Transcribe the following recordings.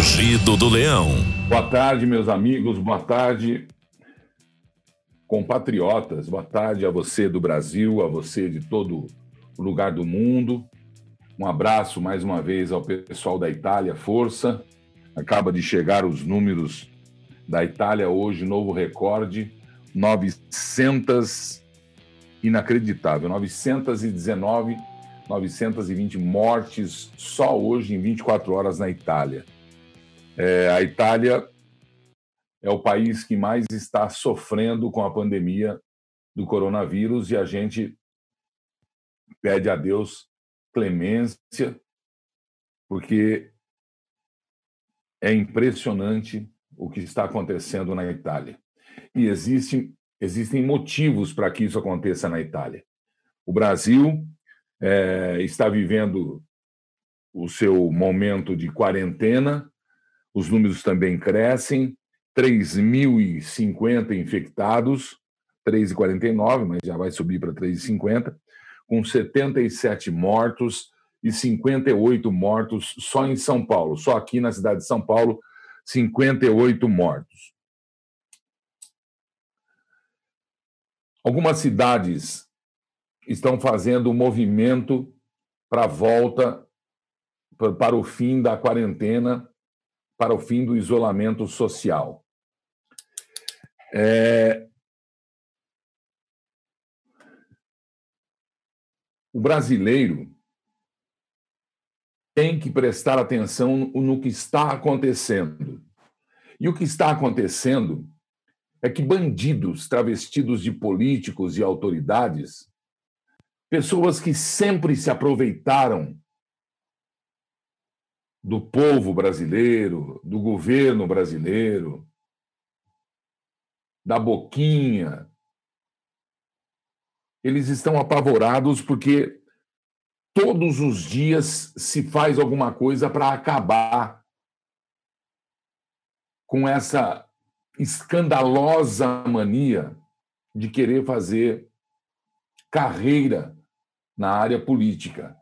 Rugido do Leão. Boa tarde, meus amigos. Boa tarde, compatriotas. Boa tarde a você do Brasil, a você de todo lugar do mundo. Um abraço mais uma vez ao pessoal da Itália. Força. Acaba de chegar os números da Itália hoje, novo recorde, 900 inacreditável, 919 920 mortes só hoje em 24 horas na Itália. É, a Itália é o país que mais está sofrendo com a pandemia do coronavírus e a gente pede a Deus clemência, porque é impressionante o que está acontecendo na Itália. E existe, existem motivos para que isso aconteça na Itália. O Brasil é, está vivendo o seu momento de quarentena, os números também crescem, 3.050 infectados, 3,49, mas já vai subir para 3,50, com 77 mortos e 58 mortos só em São Paulo. Só aqui na cidade de São Paulo, 58 mortos. Algumas cidades estão fazendo um movimento para a volta, para o fim da quarentena para o fim do isolamento social. É... O brasileiro tem que prestar atenção no que está acontecendo. E o que está acontecendo é que bandidos travestidos de políticos e autoridades, pessoas que sempre se aproveitaram do povo brasileiro, do governo brasileiro, da boquinha. Eles estão apavorados porque todos os dias se faz alguma coisa para acabar com essa escandalosa mania de querer fazer carreira na área política.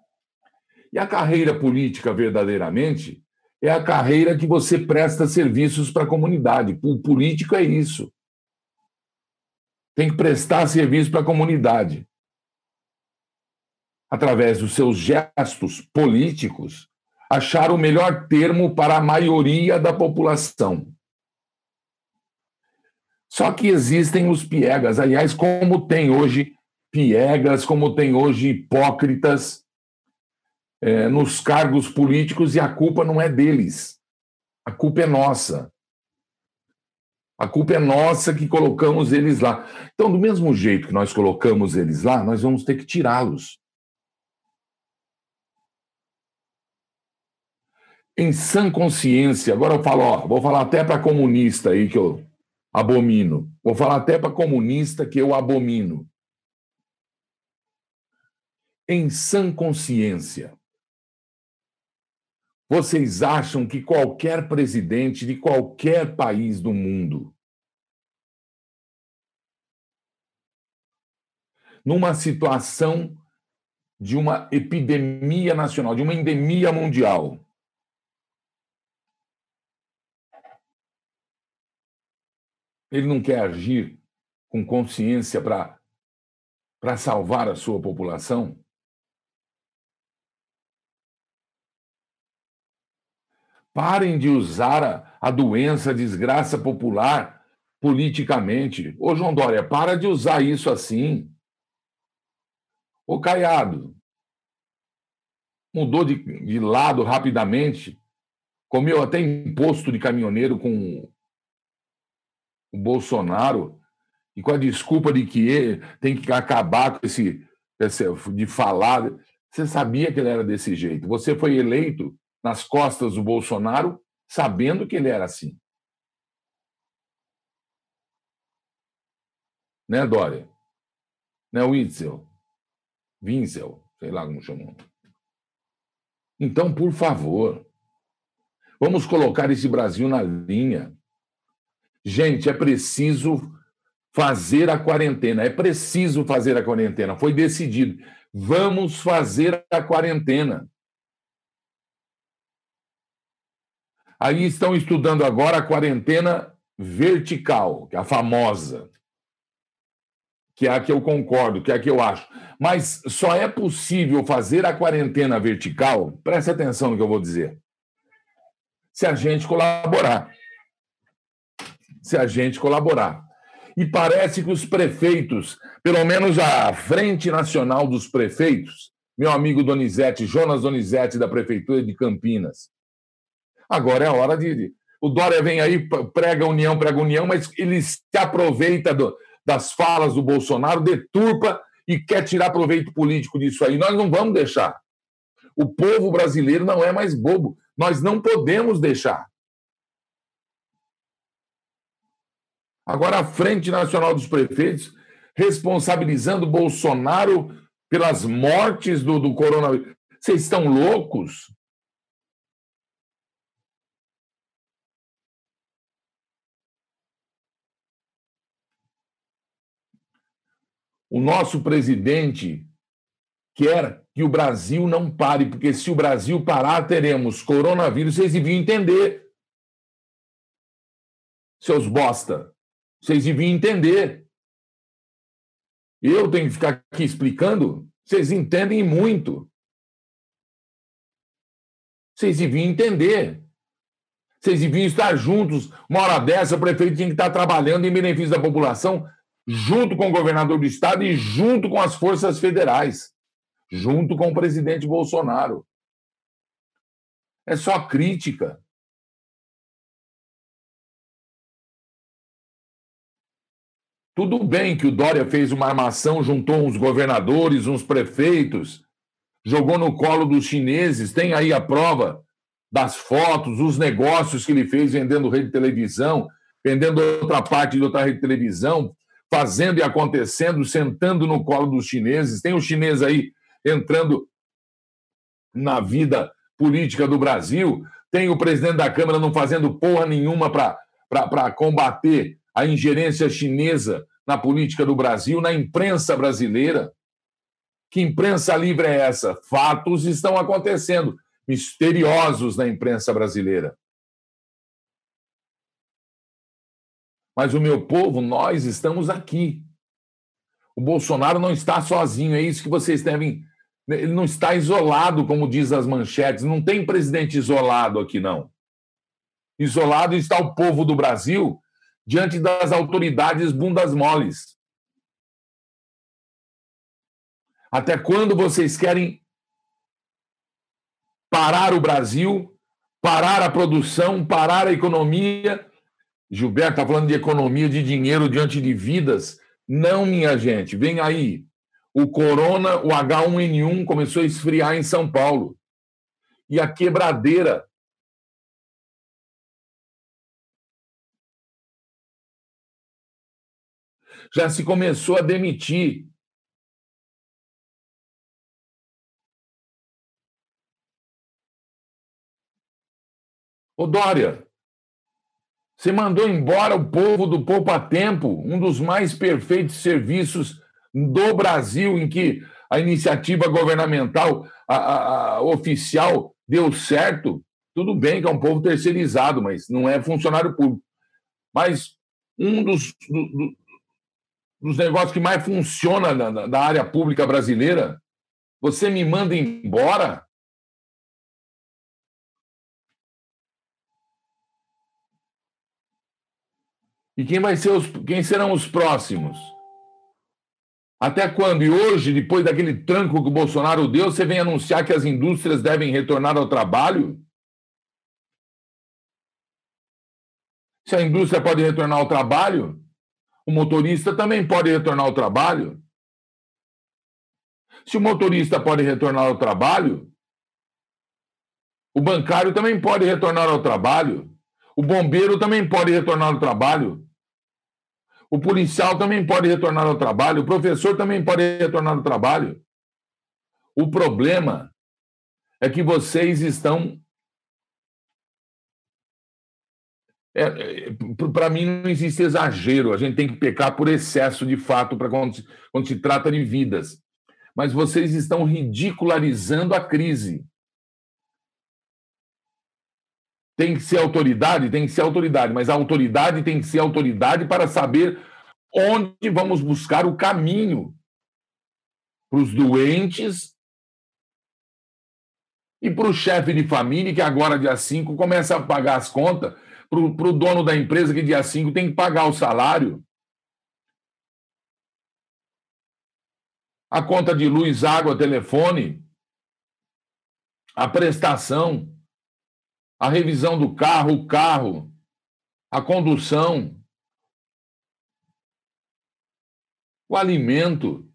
E a carreira política, verdadeiramente, é a carreira que você presta serviços para a comunidade. O político é isso. Tem que prestar serviço para a comunidade. Através dos seus gestos políticos, achar o melhor termo para a maioria da população. Só que existem os piegas. Aliás, como tem hoje piegas, como tem hoje hipócritas é, nos cargos políticos e a culpa não é deles. A culpa é nossa. A culpa é nossa que colocamos eles lá. Então, do mesmo jeito que nós colocamos eles lá, nós vamos ter que tirá-los. Em sã consciência, agora eu falo, ó, vou falar até para comunista aí que eu abomino. Vou falar até para comunista que eu abomino. Em sã consciência, vocês acham que qualquer presidente de qualquer país do mundo, numa situação de uma epidemia nacional, de uma endemia mundial, ele não quer agir com consciência para salvar a sua população? Parem de usar a, a doença, a desgraça popular politicamente. Ô, João Dória, para de usar isso assim. Ô, Caiado, mudou de, de lado rapidamente, comeu até imposto de caminhoneiro com o Bolsonaro, e com a desculpa de que ele tem que acabar com esse, esse de falar. Você sabia que ele era desse jeito. Você foi eleito nas costas do Bolsonaro, sabendo que ele era assim. Né, Dória? Né, Witzel? Winzel, sei lá como chamou. Então, por favor, vamos colocar esse Brasil na linha. Gente, é preciso fazer a quarentena. É preciso fazer a quarentena. Foi decidido. Vamos fazer a quarentena. Aí estão estudando agora a quarentena vertical, que é a famosa, que é a que eu concordo, que é a que eu acho. Mas só é possível fazer a quarentena vertical, preste atenção no que eu vou dizer, se a gente colaborar. Se a gente colaborar. E parece que os prefeitos, pelo menos a Frente Nacional dos Prefeitos, meu amigo Donizete, Jonas Donizete, da Prefeitura de Campinas, agora é a hora de. O Dória vem aí, prega união, prega união, mas ele se aproveita do, das falas do Bolsonaro, deturpa e quer tirar proveito político disso aí. Nós não vamos deixar. O povo brasileiro não é mais bobo. Nós não podemos deixar. Agora, a Frente Nacional dos Prefeitos responsabilizando Bolsonaro pelas mortes do, do coronavírus. Vocês estão loucos? O nosso presidente quer que o Brasil não pare, porque se o Brasil parar, teremos coronavírus. Vocês deviam entender. Seus bosta. Vocês deviam entender. Eu tenho que ficar aqui explicando? Vocês entendem muito. Vocês deviam entender. Vocês deviam estar juntos. Uma hora dessa, o prefeito tinha que estar trabalhando em benefício da população, junto com o governador do estado e junto com as forças federais, junto com o presidente Bolsonaro. É só crítica. Tudo bem que o Dória fez uma armação, juntou uns governadores, uns prefeitos, jogou no colo dos chineses, tem aí a prova das fotos, os negócios que ele fez vendendo rede de televisão, vendendo outra parte de outra rede de televisão, fazendo e acontecendo, sentando no colo dos chineses. Tem o chinês aí entrando na vida política do Brasil, tem o presidente da Câmara não fazendo porra nenhuma para combater a ingerência chinesa na política do Brasil, na imprensa brasileira. Que imprensa livre é essa? Fatos estão acontecendo, misteriosos na imprensa brasileira. Mas o meu povo, nós estamos aqui. O Bolsonaro não está sozinho, é isso que vocês devem. Ele não está isolado, como diz as manchetes. Não tem presidente isolado aqui, não. Isolado está o povo do Brasil diante das autoridades bundas moles. Até quando vocês querem parar o Brasil, parar a produção, parar a economia? Gilberto está falando de economia, de dinheiro diante de vidas. Não, minha gente, vem aí. O corona, o H1N1 começou a esfriar em São Paulo. E a quebradeira já se começou a demitir. Ô Dória, você mandou embora o povo do Poupa Tempo, um dos mais perfeitos serviços do Brasil, em que a iniciativa governamental a, a, a oficial deu certo. Tudo bem que é um povo terceirizado, mas não é funcionário público. Mas um dos, do, dos negócios que mais funciona na, da área pública brasileira, você me manda embora? E quem vai ser os, quem serão os próximos? Até quando? E hoje, depois daquele tranco que o Bolsonaro deu, você vem anunciar que as indústrias devem retornar ao trabalho? Se a indústria pode retornar ao trabalho, o motorista também pode retornar ao trabalho. Se o motorista pode retornar ao trabalho, o bancário também pode retornar ao trabalho. O bombeiro também pode retornar ao trabalho. O policial também pode retornar ao trabalho. O professor também pode retornar ao trabalho. O problema é que vocês estão É, é para mim não existe exagero, a gente tem que pecar por excesso de fato para quando, quando se trata de vidas. Mas vocês estão ridicularizando a crise. Tem que ser autoridade? Tem que ser autoridade, mas a autoridade tem que ser autoridade para saber onde vamos buscar o caminho para os doentes e para o chefe de família, que agora, dia 5, começa a pagar as contas, para o dono da empresa, que dia 5 tem que pagar o salário. A conta de luz, água, telefone, a prestação, a revisão do carro, o carro, a condução, o alimento.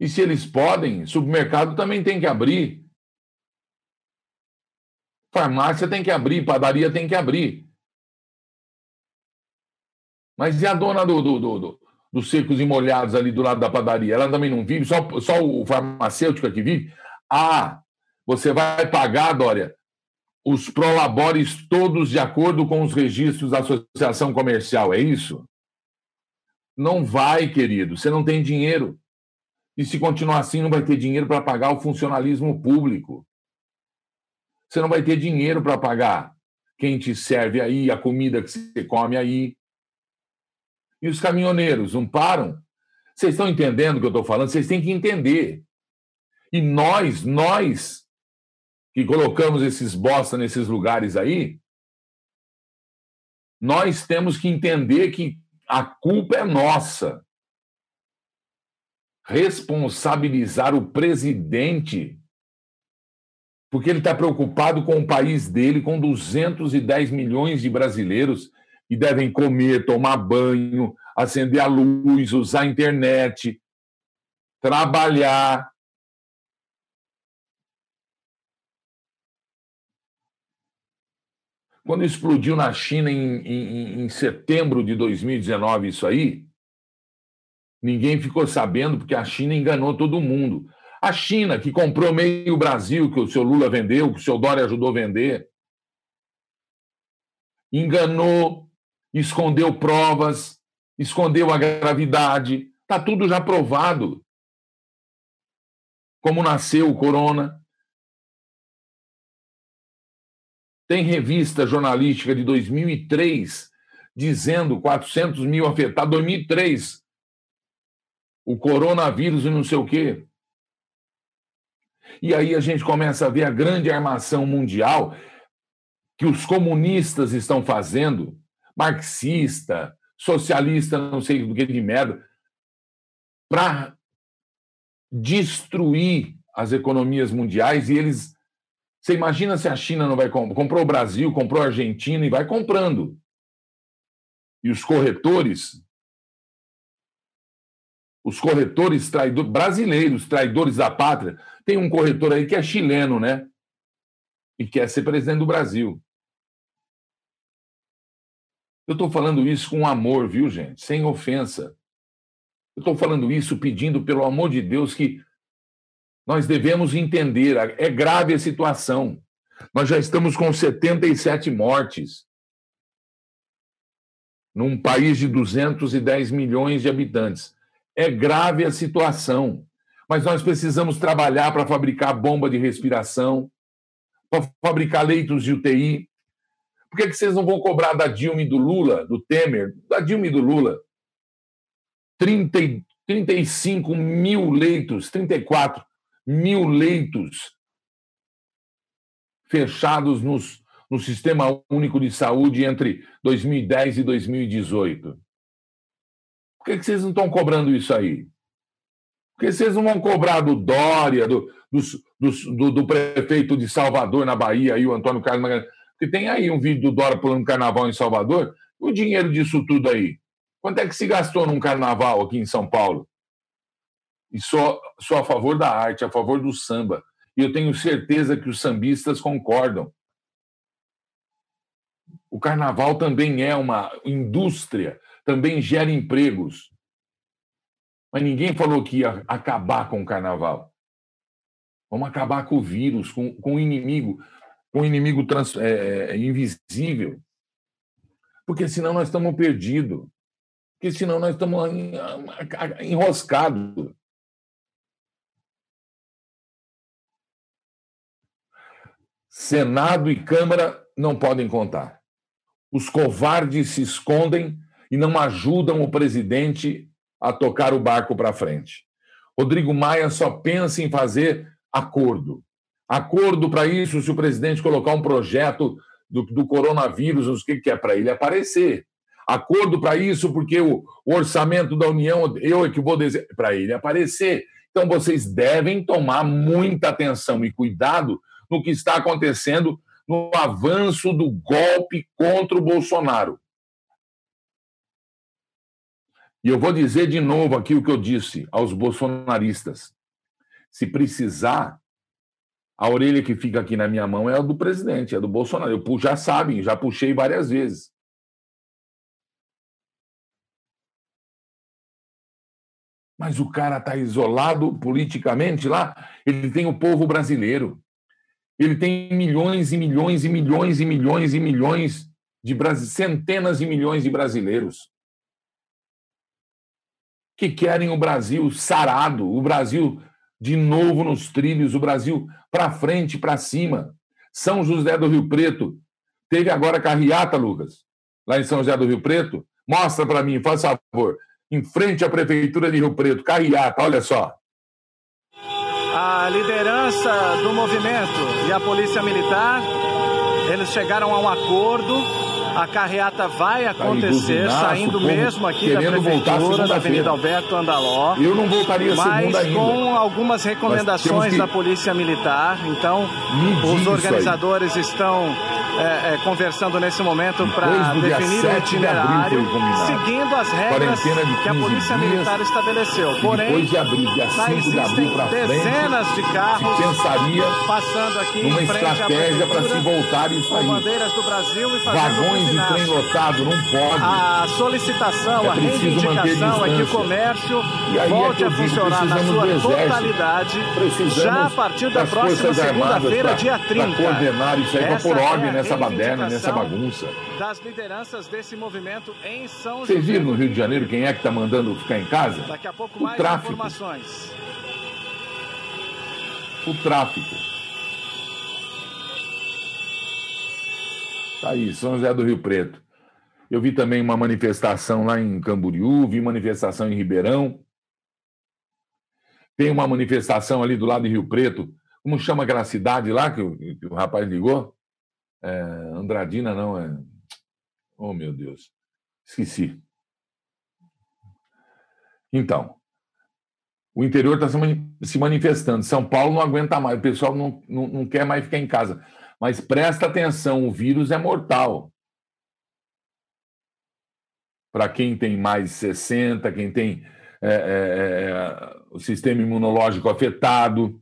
E se eles podem, supermercado também tem que abrir. Farmácia tem que abrir, padaria tem que abrir. Mas e a dona do, do, do, do, dos secos e molhados ali do lado da padaria? Ela também não vive? Só, só o farmacêutico é que vive? Ah, você vai pagar, Dória, os prolabores todos de acordo com os registros da associação comercial, é isso? Não vai, querido, você não tem dinheiro. E se continuar assim, não vai ter dinheiro para pagar o funcionalismo público. Você não vai ter dinheiro para pagar quem te serve aí, a comida que você come aí. E os caminhoneiros não param? Vocês estão entendendo o que eu estou falando? Vocês têm que entender. E nós, nós que colocamos esses bosta nesses lugares aí, nós temos que entender que a culpa é nossa. Responsabilizar o presidente, porque ele está preocupado com o país dele, com 210 milhões de brasileiros que devem comer, tomar banho, acender a luz, usar a internet, trabalhar. Quando explodiu na China em, em, em, setembro de 2019, isso aí, ninguém ficou sabendo porque a China enganou todo mundo. A China, que comprou meio Brasil, que o seu Lula vendeu, que o seu Dória ajudou a vender, enganou, escondeu provas, escondeu a gravidade. Está tudo já provado. Como nasceu o corona. Tem revista jornalística de 2003 dizendo 400 mil afetados. 2003. O coronavírus e não sei o quê. E aí a gente começa a ver a grande armação mundial que os comunistas estão fazendo, marxista, socialista, não sei do que de merda, para destruir as economias mundiais e eles você imagina se a China não vai comprar? Comprou o Brasil, comprou a Argentina e vai comprando. E os corretores, os corretores traidores, brasileiros, traidores da pátria, tem um corretor aí que é chileno, né? E quer ser presidente do Brasil. Eu estou falando isso com amor, viu, gente? Sem ofensa. Eu estou falando isso pedindo, pelo amor de Deus, que nós devemos entender, é grave a situação. Nós já estamos com 77 mortes num país de 210 milhões de habitantes. É grave a situação, mas nós precisamos trabalhar para fabricar bomba de respiração, para fabricar leitos de UTI. Por que, que vocês não vão cobrar da Dilma e do Lula, do Temer, da Dilma e do Lula? 30, 35 mil leitos, 34 mil leitos fechados nos, no Sistema Único de Saúde entre 2010 e 2018. Por que, que vocês não estão cobrando isso aí? Por que vocês não vão cobrar do Dória, do, do, do, do prefeito de Salvador, na Bahia, aí, o Antônio Carlos Magalhães? Porque tem aí um vídeo do Dória pulando carnaval em Salvador. O dinheiro disso tudo aí? Quanto é que se gastou num carnaval aqui em São Paulo? E sou, sou a favor da arte, a favor do samba. E eu tenho certeza que os sambistas concordam. O carnaval também é uma indústria, também gera empregos. Mas ninguém falou que ia acabar com o carnaval. Vamos acabar com o vírus, com, com o inimigo, com o inimigo trans, é, é invisível. Porque senão nós estamos perdidos. Porque senão nós estamos enroscados. Senado e Câmara não podem contar. Os covardes se escondem e não ajudam o presidente a tocar o barco para frente. Rodrigo Maia só pensa em fazer acordo. Acordo para isso, se o presidente colocar um projeto do, do coronavírus, o que, que é para ele aparecer. Acordo para isso, porque o, o, orçamento da União, eu é que vou dizer, para ele aparecer. Então vocês devem tomar muita atenção e cuidado no que está acontecendo no avanço do golpe contra o Bolsonaro. E eu vou dizer de novo aqui o que eu disse aos bolsonaristas. Se precisar, a orelha que fica aqui na minha mão é a do presidente, é do Bolsonaro. Eu já sabem, já puxei várias vezes. Mas o cara está isolado politicamente lá. Ele tem o povo brasileiro. Ele tem milhões e milhões e milhões e milhões e milhões de centenas de milhões de brasileiros que querem o Brasil sarado, o Brasil de novo nos trilhos, o Brasil para frente, para cima. São José do Rio Preto teve agora carreata, Lucas, lá em São José do Rio Preto. Mostra para mim, faz favor. Em frente à prefeitura de Rio Preto, carreata, olha só. A liderança do movimento e a polícia militar, eles chegaram a um acordo a carreata vai acontecer, saindo mesmo aqui da prefeitura, da Avenida Alberto Andaló. Eu não voltaria mas ainda. com algumas recomendações que... da Polícia Militar. Então, os organizadores estão é, é, conversando nesse momento para definir o itinerário, seguindo as regras que a Polícia dias, Militar estabeleceu. Porém, de abril, dia 5 de abril para frente, dezenas de carros pensaria passando aqui numa estratégia para se voltar e bandeiras do Brasil e fazendo Vagões de trem lotado, não pode. A solicitação, é a reivindicação é que o comércio é volte é a funcionar na sua totalidade já a partir da próxima segunda-feira, dia 30. Para coordenar isso aí, para pôr ordem nessa nessa baderna, nessa bagunça. Das lideranças desse movimento em São José. Vocês viram no Rio de Janeiro quem é que está mandando ficar em casa? Daqui a pouco o mais tráfico. informações. O tráfico. Tá aí, São José do Rio Preto. Eu vi também uma manifestação lá em Camboriú, vi manifestação em Ribeirão. Tem uma manifestação ali do lado de Rio Preto. Como chama aquela cidade lá que o, que o rapaz ligou? É, Andradina não, é. Oh, meu Deus. Esqueci. Então, o interior está se manifestando. São Paulo não aguenta mais, o pessoal não, não, não quer mais ficar em casa. Mas presta atenção, o vírus é mortal. Para quem tem mais de 60, quem tem é, é, é, o sistema imunológico afetado.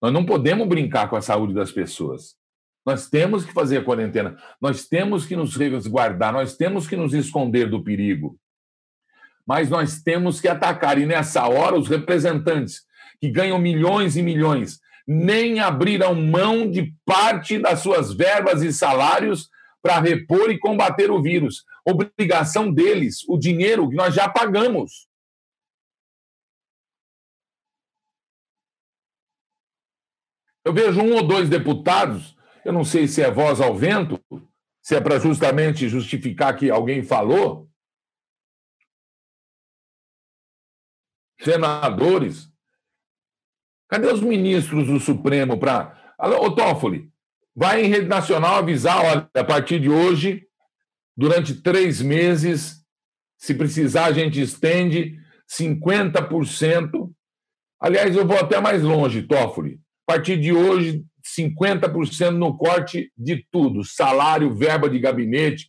Nós não podemos brincar com a saúde das pessoas. Nós temos que fazer a quarentena, nós temos que nos resguardar, nós temos que nos esconder do perigo. Mas nós temos que atacar. E nessa hora, os representantes que ganham milhões e milhões nem abriram mão de parte das suas verbas e salários para repor e combater o vírus. Obrigação deles, o dinheiro que nós já pagamos. Eu vejo um ou dois deputados eu não sei se é voz ao vento, se é para justamente justificar que alguém falou. Senadores. Cadê os ministros do Supremo para. Ô, Toffoli, vai em rede nacional avisar: olha, a partir de hoje, durante três meses, se precisar, a gente estende 50%. Aliás, eu vou até mais longe, Toffoli. A partir de hoje, 50% no corte de tudo: salário, verba de gabinete,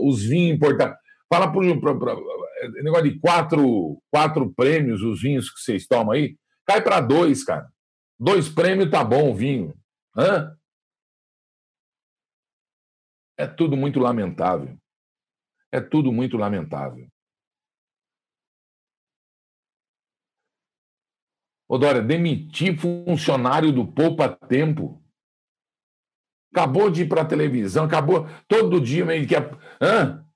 os vinhos importados. Fala por negócio de quatro, quatro prêmios, os vinhos que vocês tomam aí. Cai para dois, cara. Dois prêmios tá bom vinho. Hã? É tudo muito lamentável. É tudo muito lamentável. Ô, Dória, demitir funcionário do Poupa Tempo. Acabou de ir para a televisão, acabou todo dia meio que. Hã?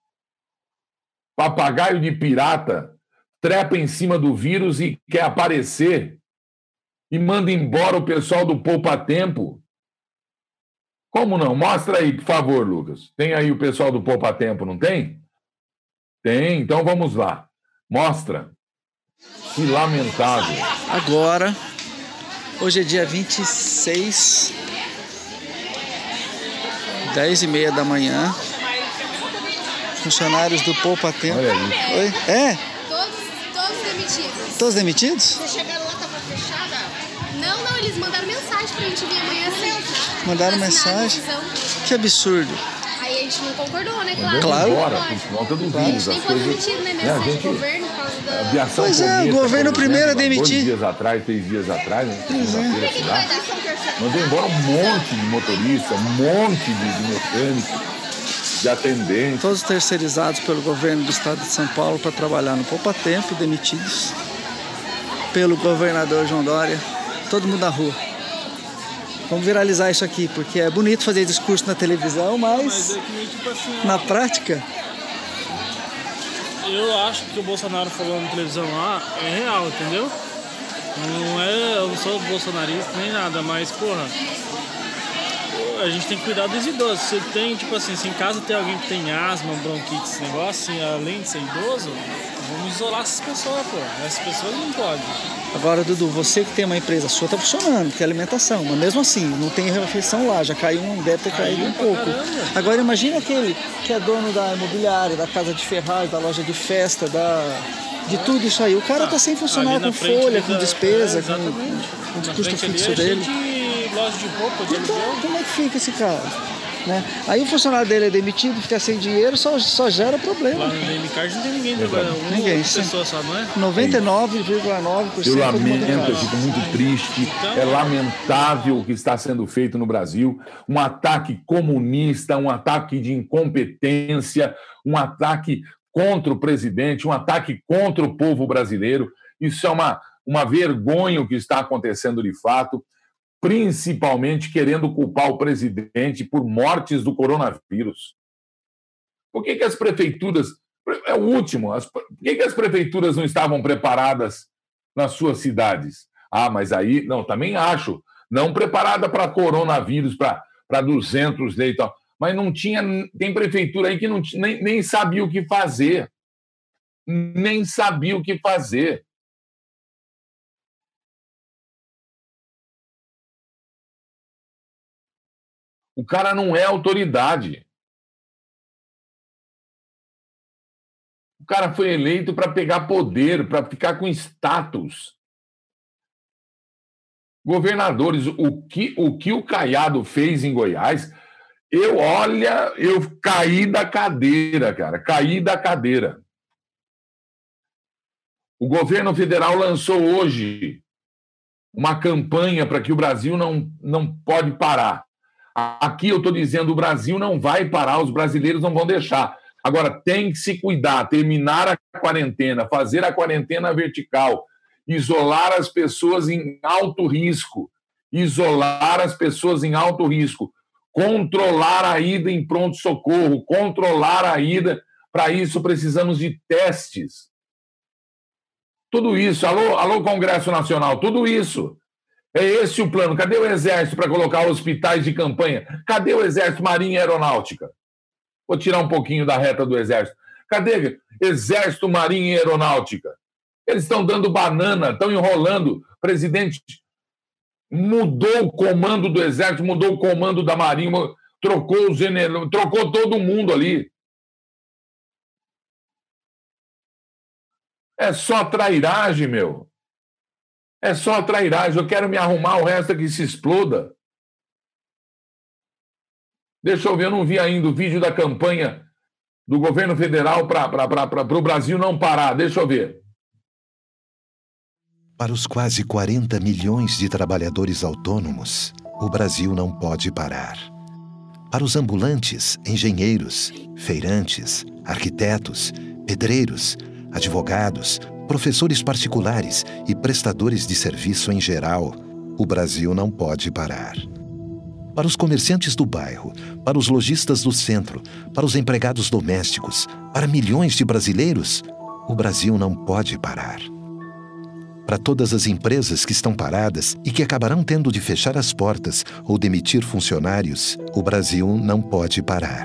Papagaio de pirata trepa em cima do vírus e quer aparecer e manda embora o pessoal do Poupa Tempo. Como não? Mostra aí, por favor, Lucas. Tem aí o pessoal do Poupa Tempo, não tem? Tem, então vamos lá. Mostra. Que lamentável. Agora, hoje é dia 26, 10 e meia da manhã. Funcionários do Poupa Tempo. Olha isso. Oi? É? Todos, todos demitidos. Todos demitidos? Vocês chegaram lá, tava fechada? Não, eles mandaram mensagem pra gente vir amanhã assim. Mandaram Assinar a mensagem? Que absurdo. Aí a gente não concordou, né? Claro. Claro. embora, por conta do A gente vírus. nem As foi coisas... demitido, né? É, a Mensagem gente- do governo por causa A da... aviação Pois é, o governo primeiro a demitir. Dois dias atrás, três dias atrás, né? São Terceiro. mandou embora um monte de motorista, um monte de, de mecânicos, de atendentes. Todos terceirizados pelo governo do estado de São Paulo para trabalhar no Poupa Tempo, demitidos pelo governador João Dória. Todo mundo na rua. Vamos viralizar isso aqui, porque é bonito fazer discurso na televisão, Mas mas é tipo assim, na prática, eu acho que o Bolsonaro falou na televisão lá é real, entendeu? Não é, eu não sou bolsonarista nem nada, mas porra, a gente tem que cuidar dos idosos. Se tem, tipo assim, se em casa tem alguém que tem asma, bronquite, esse negócio, assim, além de ser idoso, vamos isolar essas pessoas, pô. Essas pessoas não podem. Agora, Dudu, você que tem uma empresa sua tá funcionando, que é alimentação, mas mesmo assim, não tem refeição lá, já caiu um, deve ter caído Caiu um pouco. caramba. Agora imagina aquele que é dono da imobiliária, da casa de ferragem, da loja de festa, da de tudo isso aí. O cara tá sem na com folha, ali com da- despesa, é, com, com custo frente ali fixo é dele. de loja de roupa, de Então, aluguel. como é que fica esse cara? Né? Aí o funcionário dele é demitido, fica sem dinheiro, só, só gera Lá problema. no DM Card não tem ninguém trabalhando. Uma Ninguém, pessoa só, não é? 99,9% Eu lamento, eu fico muito triste. Então- É lamentável o que está sendo feito no Brasil. Um ataque comunista, um ataque de incompetência, um ataque contra o presidente, um ataque contra o povo brasileiro. Isso é uma, uma vergonha o que está acontecendo de fato, principalmente querendo culpar o presidente por mortes do coronavírus. Por que, que as prefeituras. É o último. As, por que, que as prefeituras não estavam preparadas nas suas cidades? Ah, mas aí. Não, também acho. Não preparada para coronavírus, para 200 leitos. ó. Mas não tinha. Tem prefeitura aí que não, nem, nem sabia o que fazer. Nem sabia o que fazer. O cara não é autoridade. O cara foi eleito para pegar poder, para ficar com status. Governadores, o que, o que o Caiado fez em Goiás, eu olha, eu caí da cadeira, cara, caí da cadeira. O governo federal lançou hoje uma campanha para que o Brasil não, não pode parar. Aqui eu estou dizendo, o Brasil não vai parar, os brasileiros não vão deixar. Agora, tem que se cuidar, terminar a quarentena, fazer a quarentena vertical, isolar as pessoas em alto risco, isolar as pessoas em alto risco, controlar a ida em pronto-socorro, controlar a ida. Para isso, precisamos de testes. Tudo isso, alô, alô, Congresso Nacional, tudo isso. É esse o plano. Cadê o Exército para colocar hospitais de campanha? Cadê o Exército Marinha Aeronáutica? Vou tirar um pouquinho da reta do Exército. Cadê Exército Marinha e Aeronáutica? Eles estão dando banana, estão enrolando. Presidente mudou o comando do Exército, mudou o comando da Marinha, trocou o general, trocou todo mundo ali. É só trairagem, meu. É só trairagem. Eu quero me arrumar, o resto é que se exploda. Deixa eu ver, eu não vi ainda o vídeo da campanha do governo federal para o Brasil não parar. Deixa eu ver. Para os quase 40 milhões de trabalhadores autônomos, o Brasil não pode parar. Para os ambulantes, engenheiros, feirantes, arquitetos, pedreiros, advogados, professores particulares e prestadores de serviço em geral, o Brasil não pode parar. Para os comerciantes do bairro, para os lojistas do centro, para os empregados domésticos, para milhões de brasileiros, o Brasil não pode parar. para todas as empresas que estão paradas e que acabarão tendo de fechar as portas ou demitir funcionários, o Brasil não pode parar.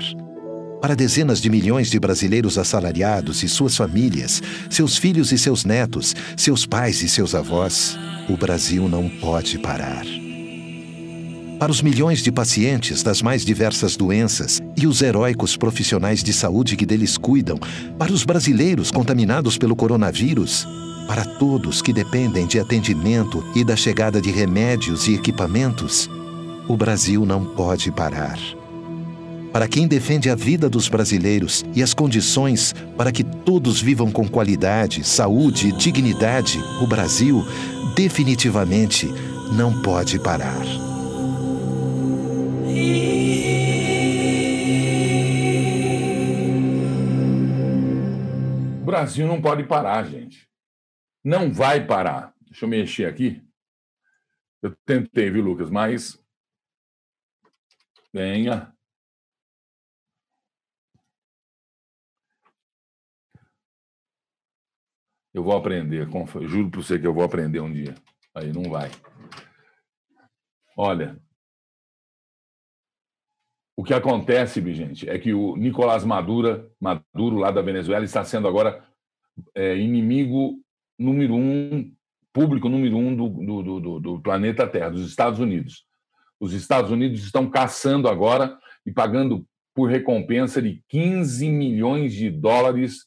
Para dezenas de milhões de brasileiros assalariados e suas famílias, seus filhos e seus netos, seus pais e seus avós, o Brasil não pode parar. Para os milhões de pacientes das mais diversas doenças e os heróicos profissionais de saúde que deles cuidam, para os brasileiros contaminados pelo coronavírus, para todos que dependem de atendimento e da chegada de remédios e equipamentos, o Brasil não pode parar para quem defende a vida dos brasileiros e as condições para que todos vivam com qualidade, saúde e dignidade, o Brasil definitivamente não pode parar. O Brasil não pode parar, gente. Não vai parar. Deixa eu mexer aqui. Eu tentei, viu, Lucas? Mas. Venha. Eu vou aprender, juro para você que eu vou aprender um dia. Aí não vai. Olha, o que acontece, gente, é que o Nicolás Maduro, Maduro lá da Venezuela, está sendo agora é, inimigo número um, público número um do, do, do, do planeta Terra, dos Estados Unidos. Os Estados Unidos estão caçando agora e pagando por recompensa de 15 milhões de dólares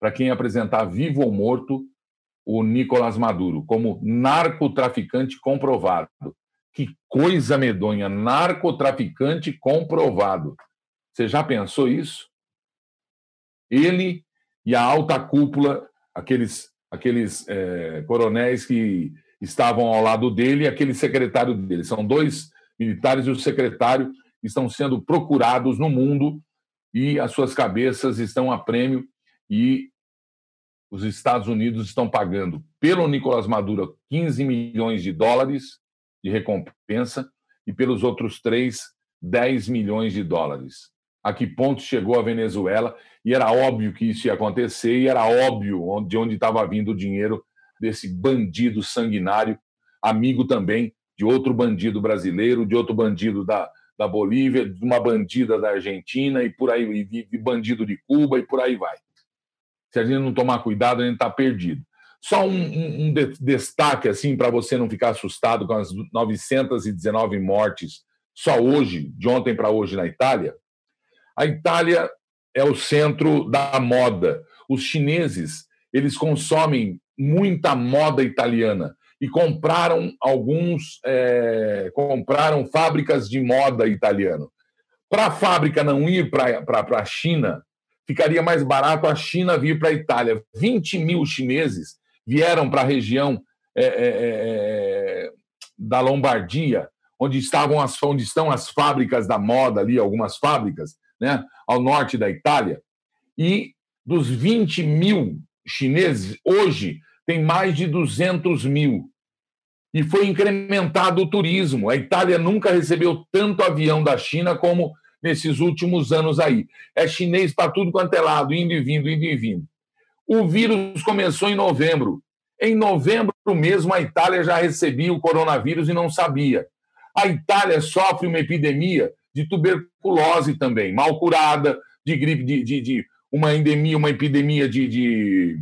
para quem apresentar vivo ou morto o Nicolás Maduro como narcotraficante comprovado. Que coisa medonha, narcotraficante comprovado. Você já pensou isso? Ele e a alta cúpula, aqueles, aqueles é, coronéis que estavam ao lado dele e aquele secretário dele. São dois militares e o secretário estão sendo procurados no mundo e as suas cabeças estão a prêmio e os Estados Unidos estão pagando pelo Nicolás Maduro 15 milhões de dólares de recompensa e pelos outros três 10 milhões de dólares. A que ponto chegou a Venezuela? E era óbvio que isso ia acontecer, e era óbvio de onde estava vindo o dinheiro desse bandido sanguinário, amigo também de outro bandido brasileiro, de outro bandido da, da Bolívia, de uma bandida da Argentina, e por aí, e, e bandido de Cuba, e por aí vai. Se a gente não tomar cuidado, a gente está perdido. Só um, um, um destaque assim para você não ficar assustado com as 919 mortes só hoje, de ontem para hoje na Itália. A Itália é o centro da moda. Os chineses eles consomem muita moda italiana e compraram alguns é, compraram fábricas de moda italiano. Para a fábrica não ir para a China, ficaria mais barato a China vir para a Itália. 20 mil chineses vieram para a região é, é, é, é, da Lombardia, onde, estavam as, onde estão as fábricas da moda ali, algumas fábricas, né, ao norte da Itália. E dos 20 mil chineses, hoje tem mais de 200 mil. E foi incrementado o turismo. A Itália nunca recebeu tanto avião da China como nesses últimos anos aí. É chinês para tudo quanto é lado, indo e vindo, indo e vindo. O vírus começou em novembro. Em novembro mesmo, a Itália já recebia o coronavírus e não sabia. A Itália sofre uma epidemia de tuberculose também, mal curada, de gripe, de, de, de uma endemia, uma epidemia de, de.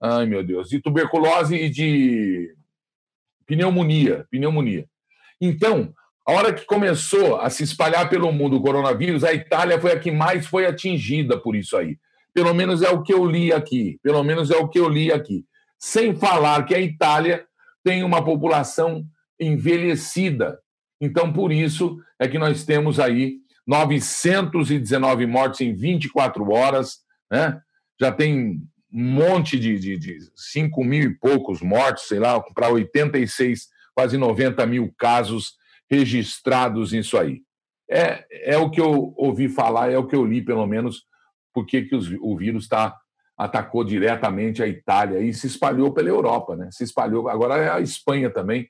Ai, meu Deus, de tuberculose e de pneumonia. Pneumonia. Então, a hora que começou a se espalhar pelo mundo o coronavírus, a Itália foi a que mais foi atingida por isso aí. Pelo menos é o que eu li aqui. Pelo menos é o que eu li aqui. Sem falar que a Itália tem uma população envelhecida. Então, por isso é que nós temos aí 919 mortes em 24 horas, né? Já tem um monte de, de, de 5 mil e poucos mortos, sei lá, para 86, quase 90 mil casos registrados nisso aí. É, é o que eu ouvi falar, é o que eu li, pelo menos, porque que os, o vírus tá, atacou diretamente a Itália e se espalhou pela Europa, né? Se espalhou, agora é a Espanha também,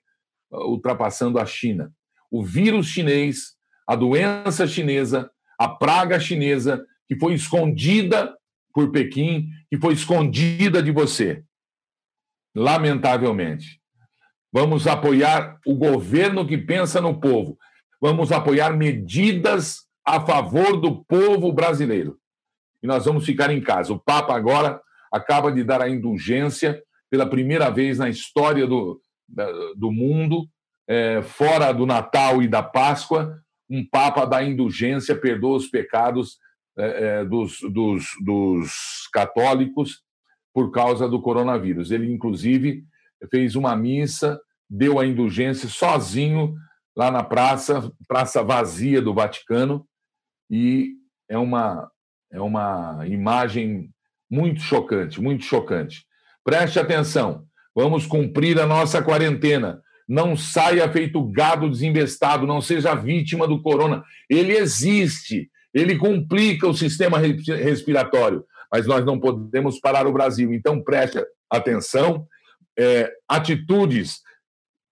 ultrapassando a China. O vírus chinês, a doença chinesa, a praga chinesa, que foi escondida por Pequim, que foi escondida de você. lamentavelmente. Vamos apoiar o governo que pensa no povo. Vamos apoiar medidas a favor do povo brasileiro. E nós vamos ficar em casa. O Papa agora acaba de dar a indulgência pela primeira vez na história do, do mundo, é, fora do Natal e da Páscoa, um Papa da indulgência, perdoa os pecados é, é, dos, dos, dos católicos por causa do coronavírus. Ele, inclusive, fez uma missa, deu a indulgência sozinho lá na praça, praça vazia do Vaticano, e é uma, é uma imagem muito chocante, muito chocante. Preste atenção, vamos cumprir a nossa quarentena. Não saia feito gado desinvestado, não seja vítima do corona. Ele existe, ele complica o sistema respiratório, mas nós não podemos parar o Brasil. Então, preste atenção, é, atitudes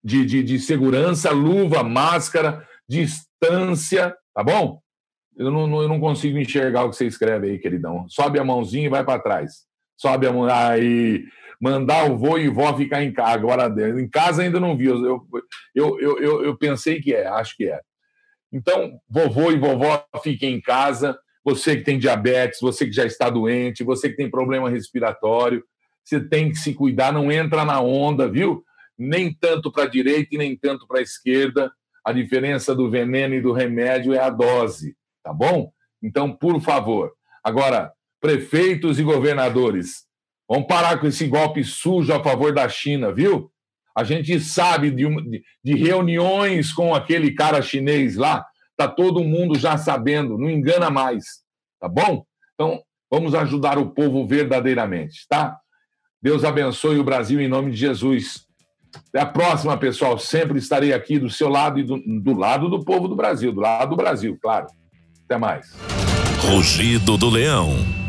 de, de, de segurança, luva, máscara, distância, tá bom? Eu não, eu não consigo enxergar o que você escreve aí, queridão. Sobe a mãozinha e vai para trás. Sobe a mão. Aí, mandar o vô e vó ficar em casa. Agora, em casa ainda não vi. Eu, eu, eu, eu, eu pensei que é, acho que é. Então, vovô e vovó fiquem em casa. Você que tem diabetes, você que já está doente, você que tem problema respiratório, você tem que se cuidar, não entra na onda, viu? Nem tanto para a direita e nem tanto para a esquerda. A diferença do veneno e do remédio é a dose tá bom? Então, por favor. Agora, prefeitos e governadores, vamos parar com esse golpe sujo a favor da China, viu? A gente sabe de, de reuniões com aquele cara chinês lá, tá todo mundo já sabendo, não engana mais, tá bom? Então, vamos ajudar o povo verdadeiramente, tá? Deus abençoe o Brasil em nome de Jesus. Até a próxima, pessoal. Sempre estarei aqui do seu lado e do, do lado do povo do Brasil, do lado do Brasil, claro. Até mais. Rugido do Leão.